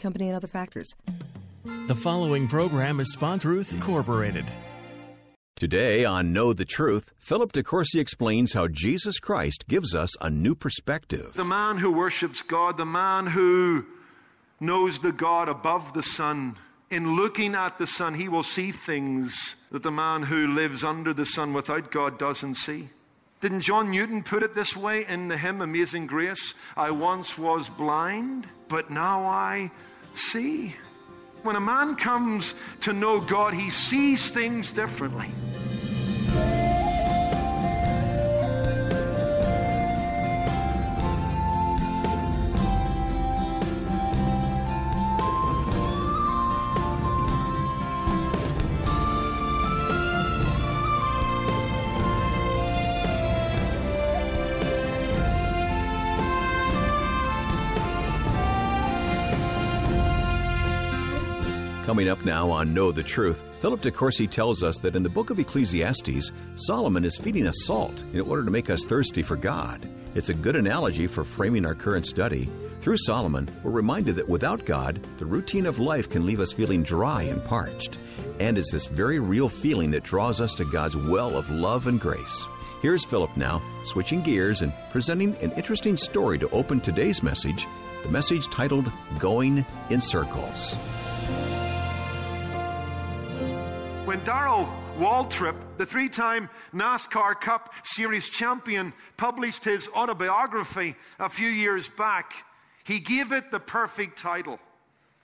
Company and other factors. The following program is Sponsruth Incorporated. Today on Know the Truth, Philip DeCourcy explains how Jesus Christ gives us a new perspective. The man who worships God, the man who knows the God above the sun, in looking at the sun, he will see things that the man who lives under the sun without God doesn't see. Didn't John Newton put it this way in the hymn Amazing Grace? I once was blind, but now I see. When a man comes to know God, he sees things differently. Coming up now on Know the Truth, Philip DeCourcy tells us that in the book of Ecclesiastes, Solomon is feeding us salt in order to make us thirsty for God. It's a good analogy for framing our current study. Through Solomon, we're reminded that without God, the routine of life can leave us feeling dry and parched. And it's this very real feeling that draws us to God's well of love and grace. Here's Philip now, switching gears and presenting an interesting story to open today's message, the message titled Going in Circles. When Darrell Waltrip, the three time NASCAR Cup Series champion, published his autobiography a few years back, he gave it the perfect title.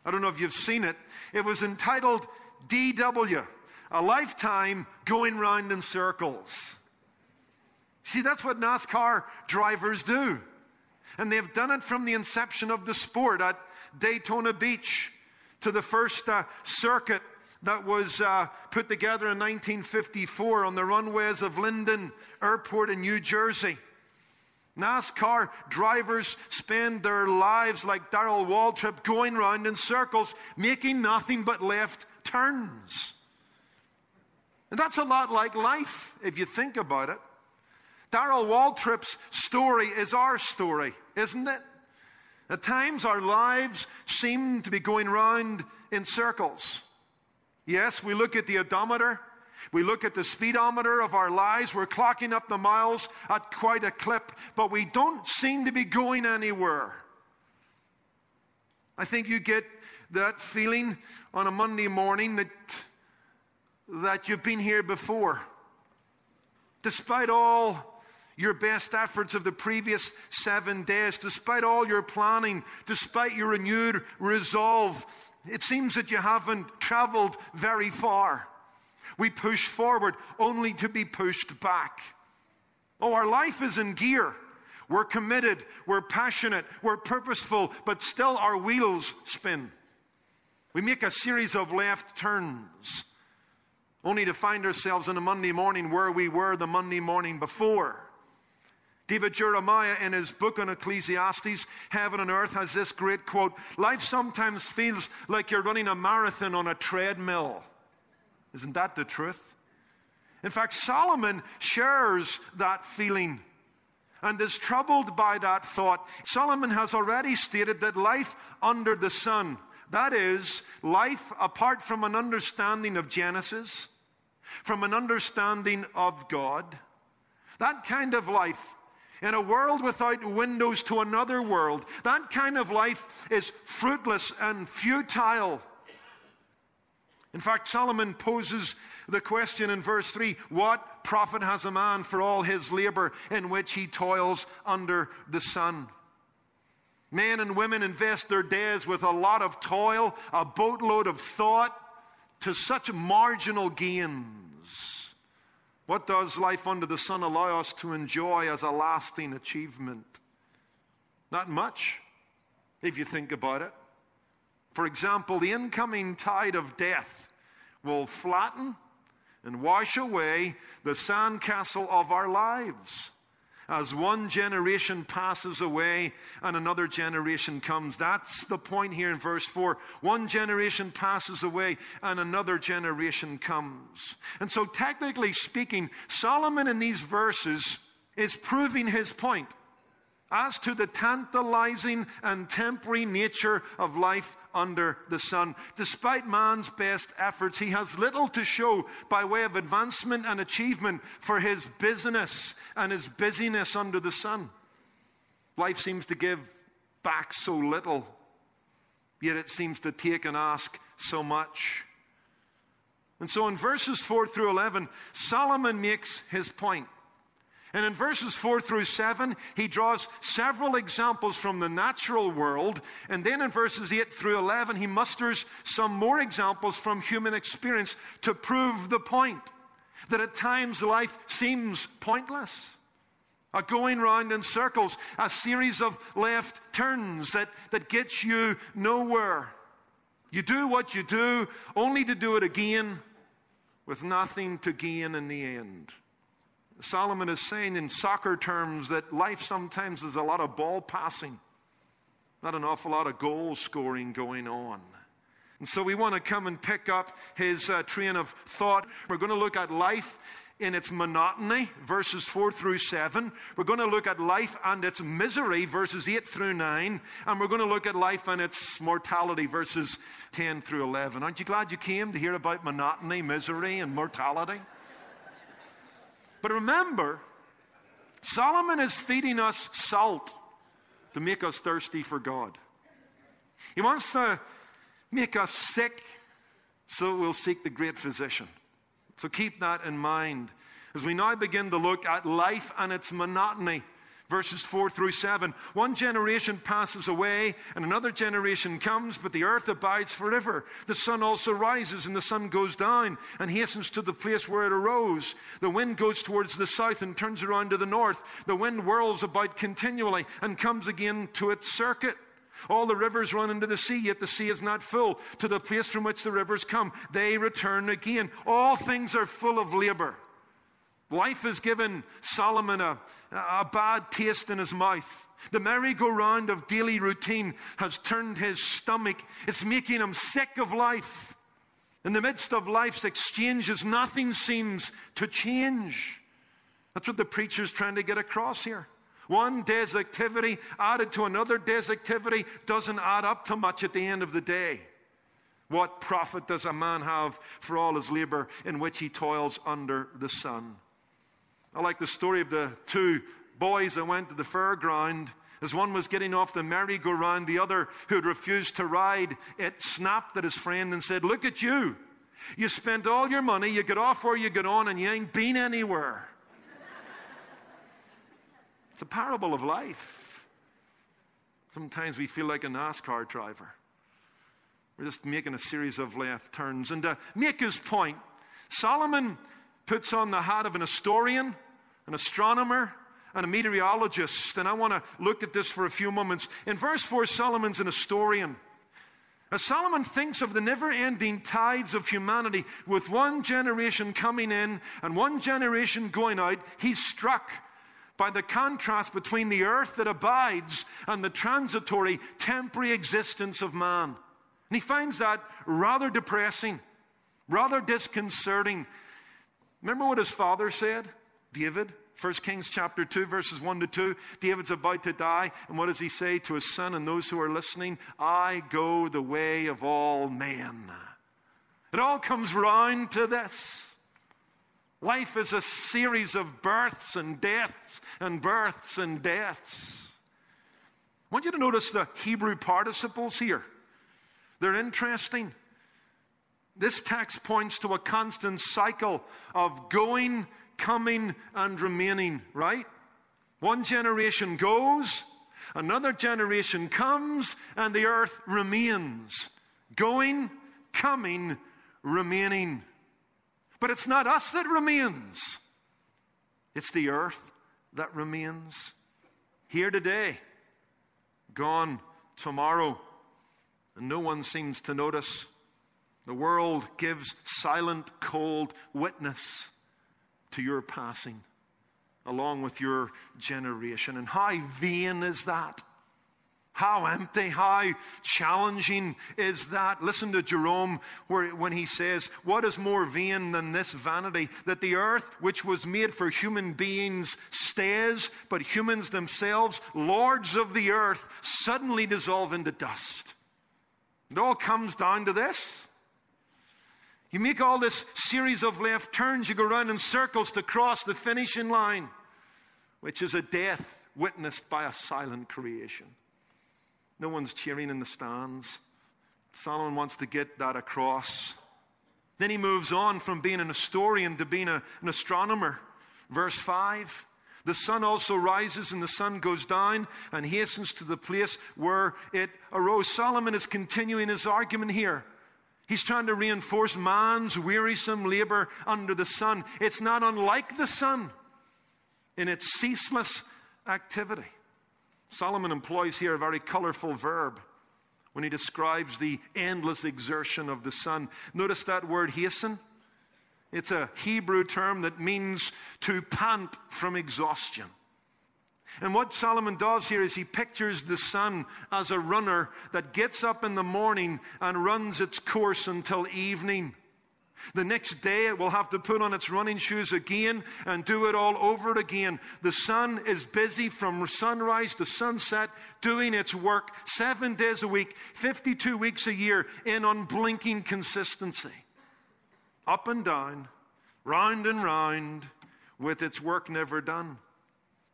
I don't know if you've seen it. It was entitled DW, a lifetime going round in circles. See, that's what NASCAR drivers do. And they've done it from the inception of the sport at Daytona Beach to the first uh, circuit that was uh, put together in 1954 on the runways of Linden Airport in New Jersey. NASCAR drivers spend their lives like Darrell Waltrip going round in circles, making nothing but left turns. And that's a lot like life, if you think about it. Darrell Waltrip's story is our story, isn't it? At times our lives seem to be going round in circles. Yes, we look at the odometer. We look at the speedometer of our lives. We're clocking up the miles at quite a clip, but we don't seem to be going anywhere. I think you get that feeling on a Monday morning that, that you've been here before. Despite all your best efforts of the previous seven days, despite all your planning, despite your renewed resolve, it seems that you haven't traveled very far. We push forward only to be pushed back. Oh, our life is in gear. We're committed, we're passionate, we're purposeful, but still our wheels spin. We make a series of left turns, only to find ourselves on a Monday morning where we were the Monday morning before. David Jeremiah, in his book on Ecclesiastes, Heaven and Earth, has this great quote Life sometimes feels like you're running a marathon on a treadmill. Isn't that the truth? In fact, Solomon shares that feeling and is troubled by that thought. Solomon has already stated that life under the sun, that is, life apart from an understanding of Genesis, from an understanding of God, that kind of life in a world without windows to another world. That kind of life is fruitless and futile. In fact, Solomon poses the question in verse 3 What profit has a man for all his labor in which he toils under the sun? Men and women invest their days with a lot of toil, a boatload of thought, to such marginal gains. What does life under the sun allow us to enjoy as a lasting achievement? Not much, if you think about it. For example, the incoming tide of death will flatten and wash away the sandcastle of our lives as one generation passes away and another generation comes. That's the point here in verse 4. One generation passes away and another generation comes. And so, technically speaking, Solomon in these verses is proving his point as to the tantalizing and temporary nature of life under the sun. Despite man's best efforts, he has little to show by way of advancement and achievement for his business and his busyness under the sun. Life seems to give back so little, yet it seems to take and ask so much. And so in verses 4 through 11, Solomon makes his point. And in verses 4 through 7, he draws several examples from the natural world. And then in verses 8 through 11, he musters some more examples from human experience to prove the point that at times life seems pointless. A going round in circles, a series of left turns that, that gets you nowhere. You do what you do only to do it again with nothing to gain in the end. Solomon is saying in soccer terms that life sometimes is a lot of ball passing, not an awful lot of goal scoring going on. And so we want to come and pick up his uh, train of thought. We're going to look at life in its monotony, verses 4 through 7. We're going to look at life and its misery, verses 8 through 9. And we're going to look at life and its mortality, verses 10 through 11. Aren't you glad you came to hear about monotony, misery, and mortality? But remember, Solomon is feeding us salt to make us thirsty for God. He wants to make us sick so we'll seek the great physician. So keep that in mind as we now begin to look at life and its monotony verses 4 through 7. One generation passes away and another generation comes, but the earth abides forever. The sun also rises and the sun goes down and hastens to the place where it arose. The wind goes towards the south and turns around to the north. The wind whirls about continually and comes again to its circuit. All the rivers run into the sea, yet the sea is not full. To the place from which the rivers come, they return again. All things are full of labor. Life has given Solomon a, a bad taste in his mouth. The merry-go-round of daily routine has turned his stomach. It's making him sick of life. In the midst of life's exchanges, nothing seems to change. That's what the preacher's trying to get across here. One day's activity added to another day's activity doesn't add up to much at the end of the day. What profit does a man have for all his labor in which he toils under the sun? I like the story of the two boys that went to the fairground. As one was getting off the merry-go-round, the other, who had refused to ride, it snapped at his friend and said, Look at you. You spent all your money, you get off where you get on, and you ain't been anywhere. it's a parable of life. Sometimes we feel like a NASCAR driver. We're just making a series of left turns. And uh, to make his point, Solomon puts on the hat of an historian, an astronomer, and a meteorologist. And I want to look at this for a few moments. In verse 4, Solomon's an historian. As Solomon thinks of the never ending tides of humanity with one generation coming in and one generation going out, he's struck by the contrast between the earth that abides and the transitory, temporary existence of man. And he finds that rather depressing, rather disconcerting, Remember what his father said? David, 1 Kings chapter 2, verses 1 to 2. David's about to die, and what does he say to his son and those who are listening? I go the way of all men. It all comes round to this. Life is a series of births and deaths and births and deaths. I want you to notice the Hebrew participles here. They're interesting. This text points to a constant cycle of going, coming, and remaining, right? One generation goes, another generation comes, and the earth remains. Going, coming, remaining. But it's not us that remains, it's the earth that remains. Here today, gone tomorrow. And no one seems to notice. The world gives silent, cold witness to your passing, along with your generation. And how vain is that? How empty, how challenging is that? Listen to Jerome where, when he says, What is more vain than this vanity? That the earth, which was made for human beings, stays, but humans themselves, lords of the earth, suddenly dissolve into dust. It all comes down to this. You make all this series of left turns, you go around in circles to cross the finishing line, which is a death witnessed by a silent creation. No one's cheering in the stands. Solomon wants to get that across. Then he moves on from being an historian to being a, an astronomer. Verse 5 The sun also rises and the sun goes down and hastens to the place where it arose. Solomon is continuing his argument here. He's trying to reinforce man's wearisome labor under the sun. It's not unlike the sun in its ceaseless activity. Solomon employs here a very colorful verb when he describes the endless exertion of the sun. Notice that word hasten. It's a Hebrew term that means to pant from exhaustion. And what Solomon does here is he pictures the sun as a runner that gets up in the morning and runs its course until evening. The next day it will have to put on its running shoes again and do it all over again. The sun is busy from sunrise to sunset doing its work seven days a week, 52 weeks a year in unblinking consistency. Up and down, round and round, with its work never done.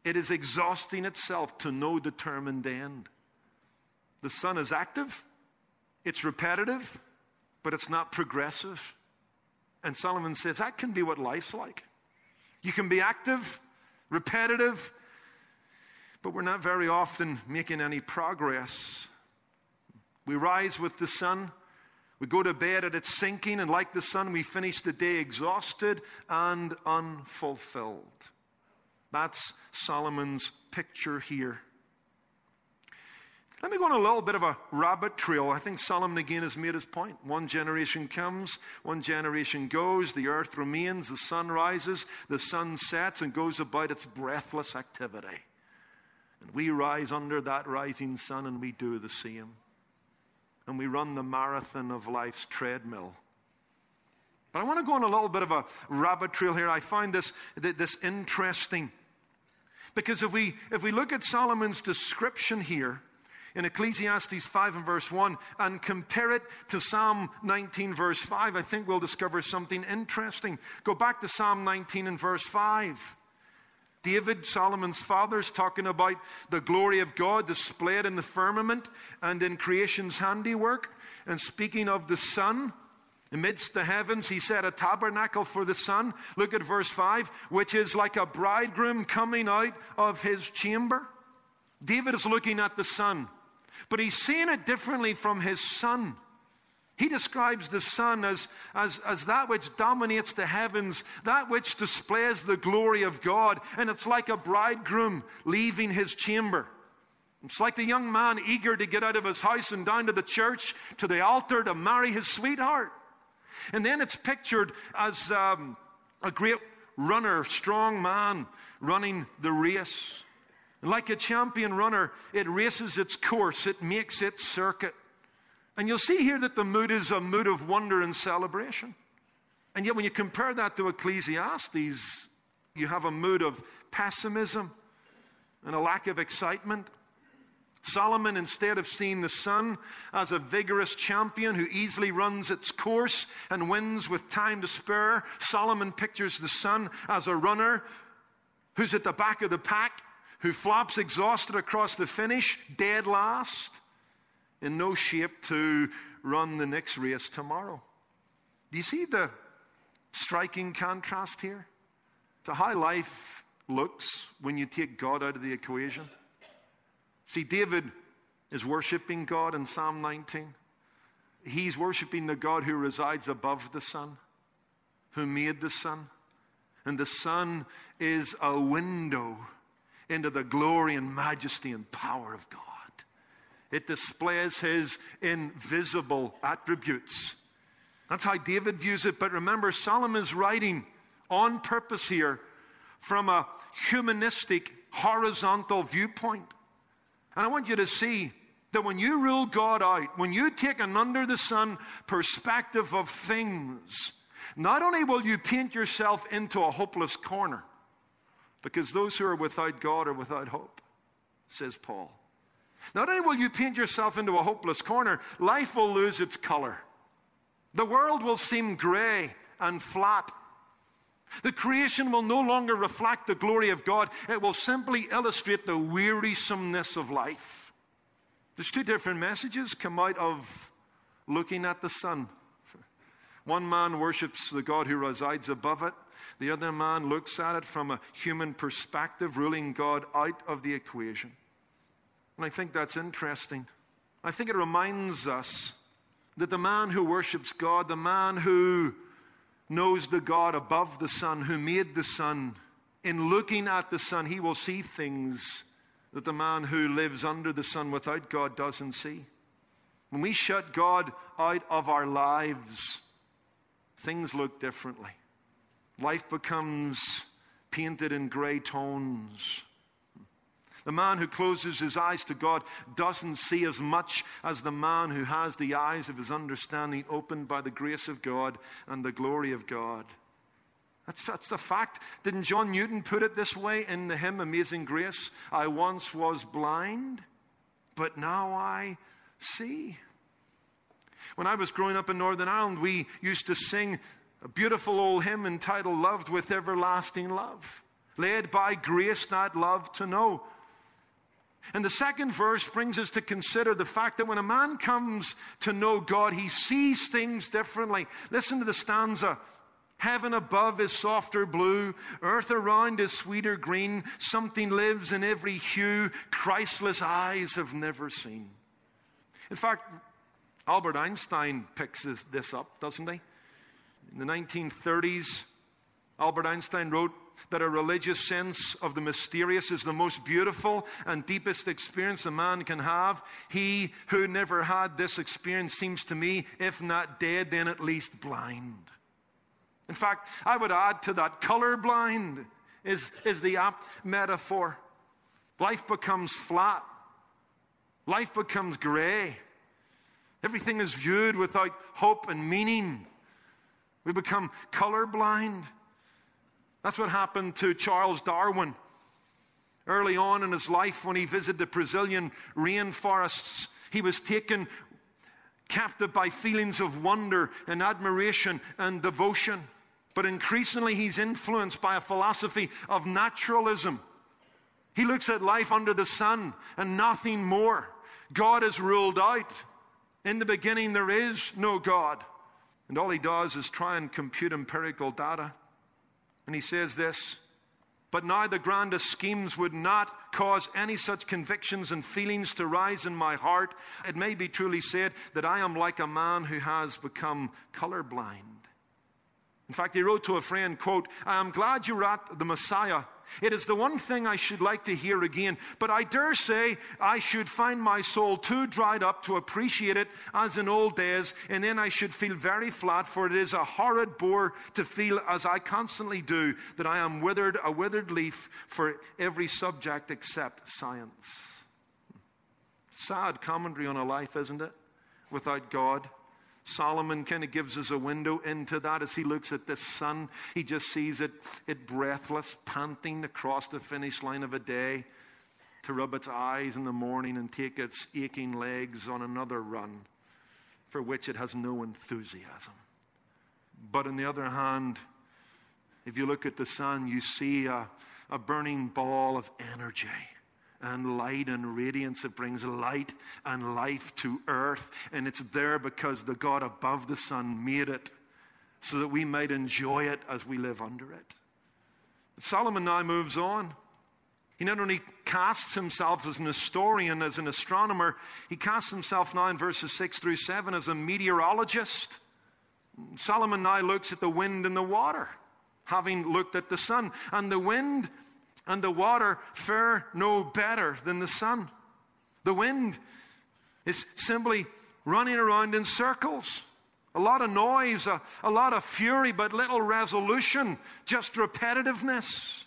It is exhausting itself to no determined end. The sun is active, it's repetitive, but it's not progressive. And Solomon says that can be what life's like. You can be active, repetitive, but we're not very often making any progress. We rise with the sun. We go to bed at its sinking, and like the sun, we finish the day exhausted and unfulfilled. That's Solomon's picture here. Let me go on a little bit of a rabbit trail. I think Solomon again has made his point. One generation comes, one generation goes, the earth remains, the sun rises, the sun sets and goes about its breathless activity. And we rise under that rising sun and we do the same. And we run the marathon of life's treadmill. But I want to go on a little bit of a rabbit trail here. I find this, this interesting. Because if we, if we look at Solomon's description here, in Ecclesiastes 5 and verse 1 and compare it to Psalm 19 verse 5, I think we'll discover something interesting. Go back to Psalm 19 and verse 5. David, Solomon's father, is talking about the glory of God displayed in the firmament and in creation's handiwork. And speaking of the sun, amidst the heavens, he set a tabernacle for the sun. Look at verse 5, which is like a bridegroom coming out of his chamber. David is looking at the sun. But he's seeing it differently from his son. He describes the sun as, as, as that which dominates the heavens, that which displays the glory of God. And it's like a bridegroom leaving his chamber. It's like the young man eager to get out of his house and down to the church, to the altar to marry his sweetheart. And then it's pictured as um, a great runner, strong man running the race. Like a champion runner, it races its course, it makes its circuit. And you'll see here that the mood is a mood of wonder and celebration. And yet, when you compare that to Ecclesiastes, you have a mood of pessimism and a lack of excitement. Solomon, instead of seeing the sun as a vigorous champion who easily runs its course and wins with time to spare, Solomon pictures the sun as a runner who's at the back of the pack who flops exhausted across the finish, dead last, in no shape to run the next race tomorrow. Do you see the striking contrast here to how life looks when you take God out of the equation? See, David is worshiping God in Psalm 19. He's worshiping the God who resides above the sun, who made the sun. And the sun is a window into the glory and majesty and power of God. It displays his invisible attributes. That's how David views it. But remember, Solomon's writing on purpose here from a humanistic, horizontal viewpoint. And I want you to see that when you rule God out, when you take an under the sun perspective of things, not only will you paint yourself into a hopeless corner, because those who are without God are without hope, says Paul. Not only will you paint yourself into a hopeless corner, life will lose its color. The world will seem gray and flat. The creation will no longer reflect the glory of God. It will simply illustrate the wearisomeness of life. There's two different messages come out of looking at the sun. One man worships the God who resides above it. The other man looks at it from a human perspective, ruling God out of the equation. And I think that's interesting. I think it reminds us that the man who worships God, the man who knows the God above the sun, who made the sun, in looking at the sun, he will see things that the man who lives under the sun without God doesn't see. When we shut God out of our lives, things look differently. Life becomes painted in gray tones. The man who closes his eyes to God doesn't see as much as the man who has the eyes of his understanding opened by the grace of God and the glory of God. That's, that's the fact. Didn't John Newton put it this way in the hymn Amazing Grace? I once was blind, but now I see. When I was growing up in Northern Ireland, we used to sing a beautiful old hymn entitled Loved with Everlasting Love, led by grace that love to know. And the second verse brings us to consider the fact that when a man comes to know God, he sees things differently. Listen to the stanza. Heaven above is softer blue, earth around is sweeter green, something lives in every hue Christless eyes have never seen. In fact, Albert Einstein picks this up, doesn't he? In the 1930s, Albert Einstein wrote that a religious sense of the mysterious is the most beautiful and deepest experience a man can have. He who never had this experience seems to me, if not dead, then at least blind. In fact, I would add to that, colorblind is, is the apt metaphor. Life becomes flat. Life becomes gray. Everything is viewed without hope and meaning. We become colorblind. That's what happened to Charles Darwin early on in his life when he visited the Brazilian rainforests. He was taken captive by feelings of wonder and admiration and devotion. But increasingly, he's influenced by a philosophy of naturalism. He looks at life under the sun and nothing more. God is ruled out. In the beginning, there is no God. And all he does is try and compute empirical data. And he says this But now the grandest schemes would not cause any such convictions and feelings to rise in my heart. It may be truly said that I am like a man who has become colorblind. In fact, he wrote to a friend, quote, I am glad you're at the Messiah it is the one thing I should like to hear again, but I dare say I should find my soul too dried up to appreciate it as in old days, and then I should feel very flat, for it is a horrid bore to feel, as I constantly do, that I am withered, a withered leaf for every subject except science. Sad commentary on a life, isn't it? Without God. Solomon kind of gives us a window into that as he looks at this sun. He just sees it, it breathless, panting across the finish line of a day to rub its eyes in the morning and take its aching legs on another run for which it has no enthusiasm. But on the other hand, if you look at the sun, you see a, a burning ball of energy and light and radiance. It brings light and life to earth. And it's there because the God above the sun made it so that we might enjoy it as we live under it. Solomon now moves on. He not only casts himself as an historian, as an astronomer, he casts himself now in verses 6 through 7 as a meteorologist. Solomon now looks at the wind and the water, having looked at the sun. And the wind and the water fare no better than the sun. The wind is simply running around in circles. A lot of noise, a, a lot of fury, but little resolution, just repetitiveness.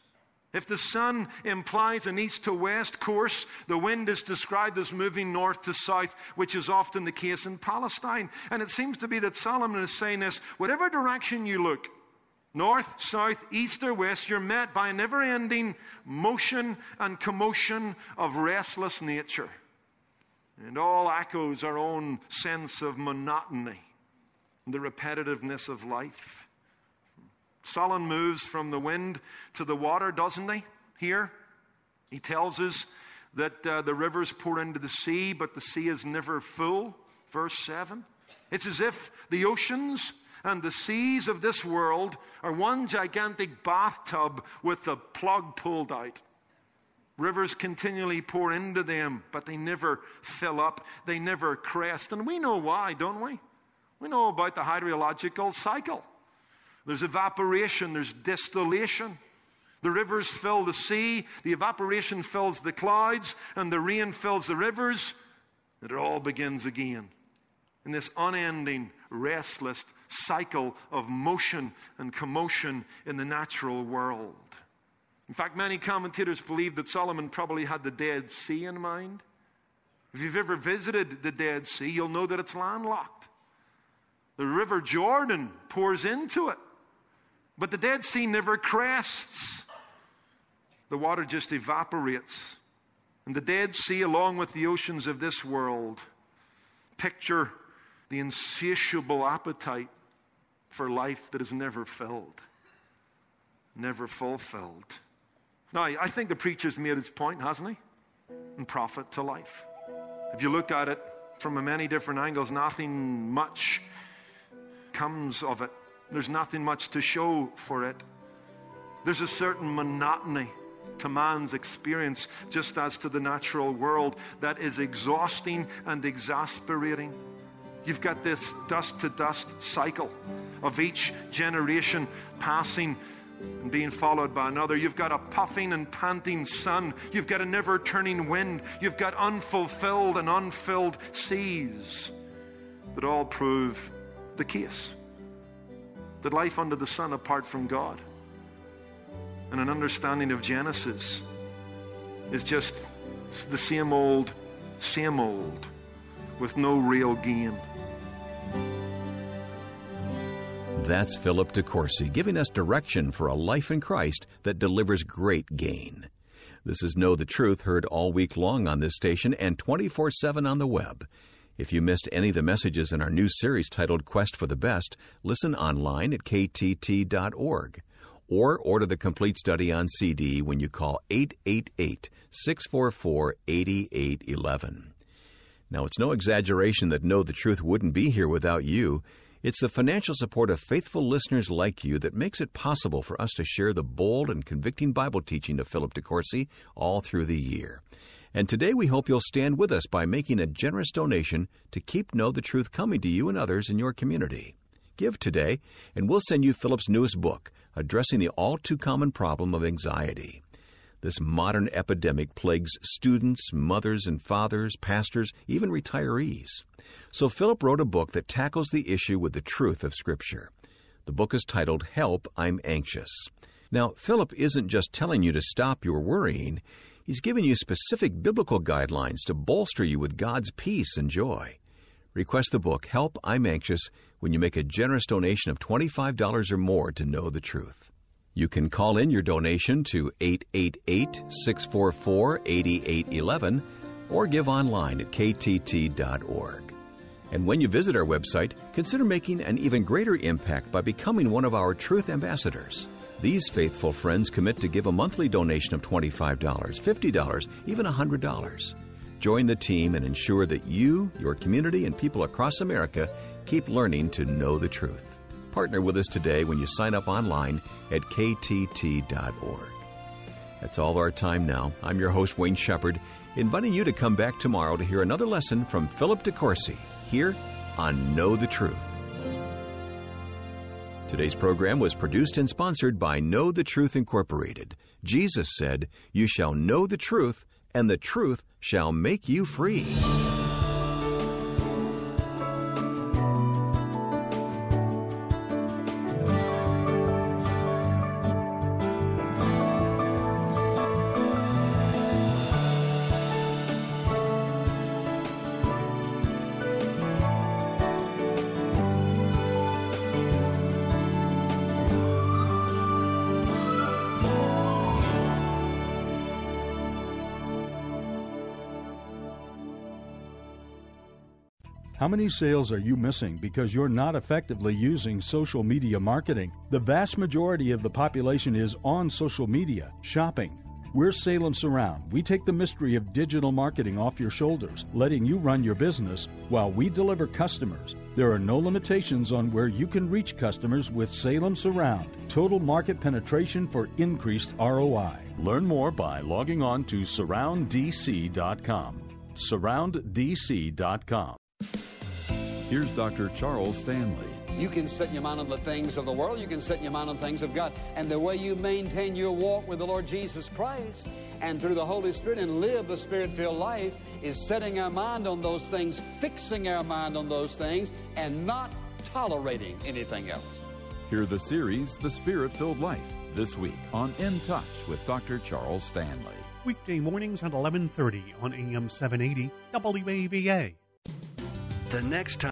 If the sun implies an east to west course, the wind is described as moving north to south, which is often the case in Palestine. And it seems to be that Solomon is saying this whatever direction you look, north, south, east, or west, you're met by a never ending motion and commotion of restless nature. And all echoes our own sense of monotony, the repetitiveness of life. Solomon moves from the wind to the water, doesn't he? Here, he tells us that uh, the rivers pour into the sea, but the sea is never full. Verse 7. It's as if the oceans and the seas of this world are one gigantic bathtub with the plug pulled out. Rivers continually pour into them, but they never fill up. They never crest. And we know why, don't we? We know about the hydrological cycle. There's evaporation, there's distillation. The rivers fill the sea, the evaporation fills the clouds, and the rain fills the rivers. And it all begins again in this unending, restless cycle of motion and commotion in the natural world. In fact, many commentators believe that Solomon probably had the Dead Sea in mind. If you've ever visited the Dead Sea, you'll know that it's landlocked. The River Jordan pours into it. But the Dead Sea never crests. The water just evaporates. And the Dead Sea, along with the oceans of this world, picture the insatiable appetite for life that is never filled, never fulfilled. Now, I think the preacher's made his point, hasn't he? And profit to life. If you look at it from many different angles, nothing much comes of it. There's nothing much to show for it. There's a certain monotony to man's experience, just as to the natural world, that is exhausting and exasperating. You've got this dust to dust cycle of each generation passing and being followed by another. You've got a puffing and panting sun. You've got a never turning wind. You've got unfulfilled and unfilled seas that all prove the case that life under the sun apart from God and an understanding of Genesis is just the same old, same old with no real gain. That's Philip DeCourcy giving us direction for a life in Christ that delivers great gain. This is Know the Truth, heard all week long on this station and 24 7 on the web. If you missed any of the messages in our new series titled Quest for the Best, listen online at ktt.org or order the complete study on CD when you call 888 644 8811. Now, it's no exaggeration that Know the Truth wouldn't be here without you. It's the financial support of faithful listeners like you that makes it possible for us to share the bold and convicting Bible teaching of Philip DeCourcy all through the year. And today we hope you'll stand with us by making a generous donation to keep Know the Truth coming to you and others in your community. Give today, and we'll send you Philip's newest book, addressing the all too common problem of anxiety. This modern epidemic plagues students, mothers and fathers, pastors, even retirees. So Philip wrote a book that tackles the issue with the truth of Scripture. The book is titled Help, I'm Anxious. Now, Philip isn't just telling you to stop your worrying, He's given you specific biblical guidelines to bolster you with God's peace and joy. Request the book Help I'm Anxious when you make a generous donation of $25 or more to know the truth. You can call in your donation to 888 644 8811 or give online at ktt.org. And when you visit our website, consider making an even greater impact by becoming one of our Truth Ambassadors. These faithful friends commit to give a monthly donation of $25, $50, even $100. Join the team and ensure that you, your community, and people across America keep learning to know the truth. Partner with us today when you sign up online at ktt.org. That's all our time now. I'm your host, Wayne Shepherd, inviting you to come back tomorrow to hear another lesson from Philip DeCourcy here on Know the Truth. Today's program was produced and sponsored by Know the Truth Incorporated. Jesus said, You shall know the truth, and the truth shall make you free. Many sales are you missing because you're not effectively using social media marketing? The vast majority of the population is on social media, shopping. We're Salem Surround. We take the mystery of digital marketing off your shoulders, letting you run your business while we deliver customers. There are no limitations on where you can reach customers with Salem Surround. Total market penetration for increased ROI. Learn more by logging on to surrounddc.com. Surrounddc.com. Here's Dr. Charles Stanley. You can set your mind on the things of the world, you can set your mind on things of God. And the way you maintain your walk with the Lord Jesus Christ and through the Holy Spirit and live the Spirit filled life is setting our mind on those things, fixing our mind on those things, and not tolerating anything else. Hear the series, The Spirit Filled Life, this week on In Touch with Dr. Charles Stanley. Weekday mornings at 11:30 on AM 780 WAVA. The next time.